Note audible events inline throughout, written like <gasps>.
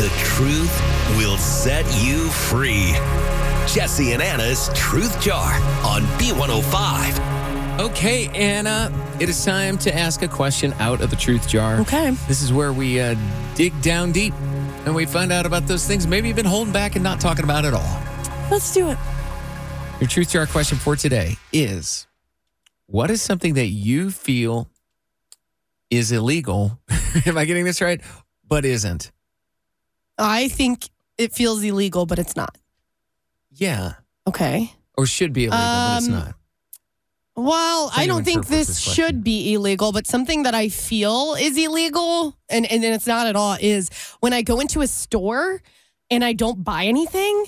The truth will set you free. Jesse and Anna's Truth Jar on B105. Okay, Anna, it is time to ask a question out of the truth jar. Okay. This is where we uh, dig down deep and we find out about those things maybe you've been holding back and not talking about at all. Let's do it. Your truth jar question for today is What is something that you feel is illegal? <laughs> Am I getting this right? But isn't? I think it feels illegal, but it's not. Yeah. Okay. Or should be illegal, but it's Um, not. Well, How I you don't think interpret this, this question? should be illegal, but something that I feel is illegal, and, and it's not at all, is when I go into a store and I don't buy anything.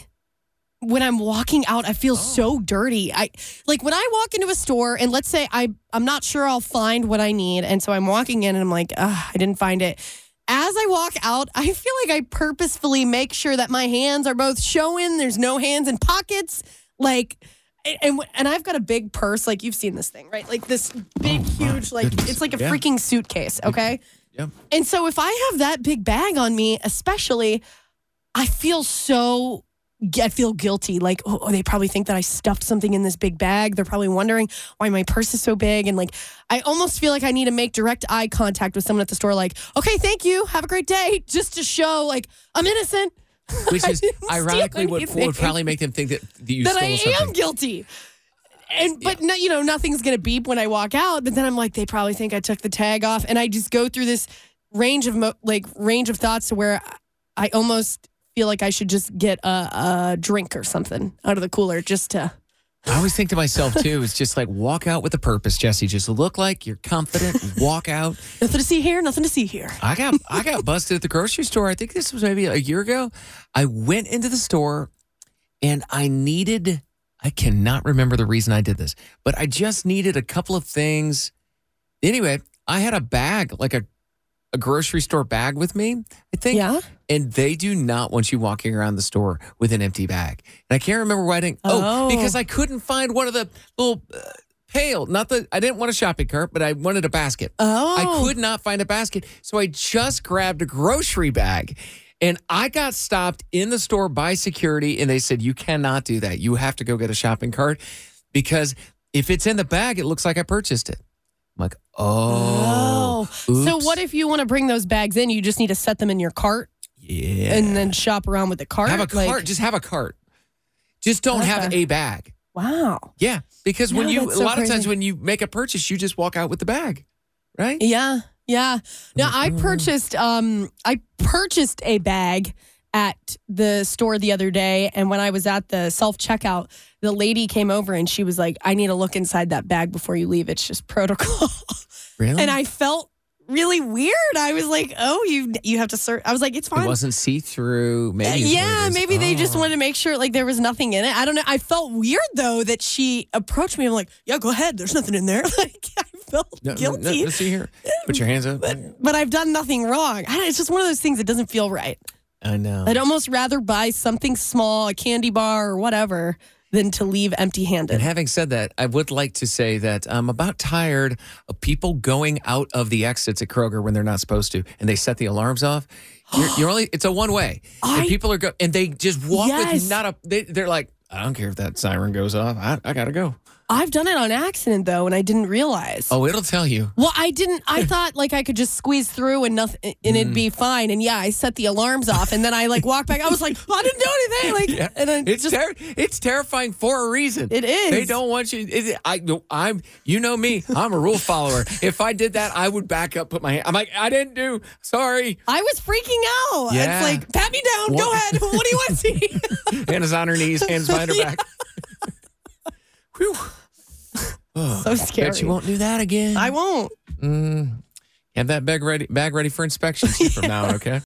When I'm walking out, I feel so dirty. I like when I walk into a store and let's say I I'm not sure I'll find what I need, and so I'm walking in and I'm like, Ugh, I didn't find it. As I walk out, I feel like I purposefully make sure that my hands are both showing. There's no hands in pockets, like and and I've got a big purse, like you've seen this thing, right? Like this big, oh huge, like goodness. it's like a Yeah. freaking suitcase. Okay. Yeah. And so if I have that big bag on me, especially, I feel so. I feel guilty. Like, oh, oh, they probably think that I stuffed something in this big bag. They're probably wondering why my purse is so big. And like, I almost feel like I need to make direct eye contact with someone at the store, like, okay, thank you. Have a great day. Just to show, like, I'm innocent. <laughs> Which is ironically what would probably make them think that, that you that stole I something. am guilty. And but no, you know nothing's gonna beep when I walk out. But then I'm like, they probably think I took the tag off, and I just go through this range of mo- like range of thoughts to where I almost feel like I should just get a, a drink or something out of the cooler just to. I always think to myself too, it's just like walk out with a purpose, Jesse. Just look like you're confident. walk out. <laughs> Nothing to see here, nothing to see here. I got I got <laughs> busted at the grocery store. I think this was maybe a year ago. I went into the store and I needed I cannot remember the reason I did this, but I just needed a couple of things. Anyway, I had a bag, like a a grocery store bag with me, I think. Yeah. And they do not want you walking around the store with an empty bag. And I can't remember why I didn't. Oh, Oh. because I couldn't find one of the little uh, pail. Not the, I didn't want a shopping cart, but I wanted a basket. Oh, I could not find a basket. So I just grabbed a grocery bag. And I got stopped in the store by security, and they said, You cannot do that. You have to go get a shopping cart because if it's in the bag, it looks like I purchased it. I'm like, Oh. Oh, so what if you want to bring those bags in? You just need to set them in your cart Yeah. and then shop around with the cart. have a Like, cart. just have a cart. Just don't have a bag. wow. Yeah. Because when No, you, that's a so lot of times when you make a purchase, you just walk out with the bag, right? Yeah, yeah. Now I purchased um I purchased a bag at the store the other day and when I was at the self-checkout, the lady came over and she was like, "I need to look inside that bag before you leave. It's just protocol." <laughs> Really? and I felt really weird. I was like, "Oh, you you have to search." I was like, "It's fine." it wasn't see through. Maybe. yeah, maybe they just Oh. wanted to make sure like there was nothing in it. I don't know. I felt weird though that she approached me. I'm like, "Yeah, go ahead. There's nothing in there." <laughs> Like I felt No, no, guilty. No, let's see here. Put your hands up. but I've done nothing wrong. I don't, it's just one of those things that doesn't feel right. I know. I'd almost rather buy something small, a candy bar or whatever, than to leave empty handed. And having said that, I would like to say that I'm about tired of people going out of the exits at Kroger when they're not supposed to, and they set the alarms off. <gasps> You're, you're only it's a one way, and people are go and they just walk Yes. with not a. They, they're like, I don't care if that siren goes off. I, I gotta go. I've done it on accident though, and I didn't realize. Oh, it'll tell you. Well, I didn't. I <laughs> thought like I could just squeeze through and nothing, and it'd Mm. be fine. And yeah, I set the alarms off, and then I like walked back. I was like, I didn't do anything. Like, Yeah, and then it's just ter- it's terrifying for a reason. It is. They don't want you. It, I, I'm. You know me. I'm a rule <laughs> follower. if I did that, I would back up, put my hand. I'm like, I didn't do. Sorry. I was freaking out. Yeah. It's like, pat me down. Go ahead. <laughs> What do you want to see? Hannah's on her knees, hands behind her back. Whew. So scary. Bet you won't do that again. I won't. Mm, Have that bag ready, bag ready for inspection from now on. Okay.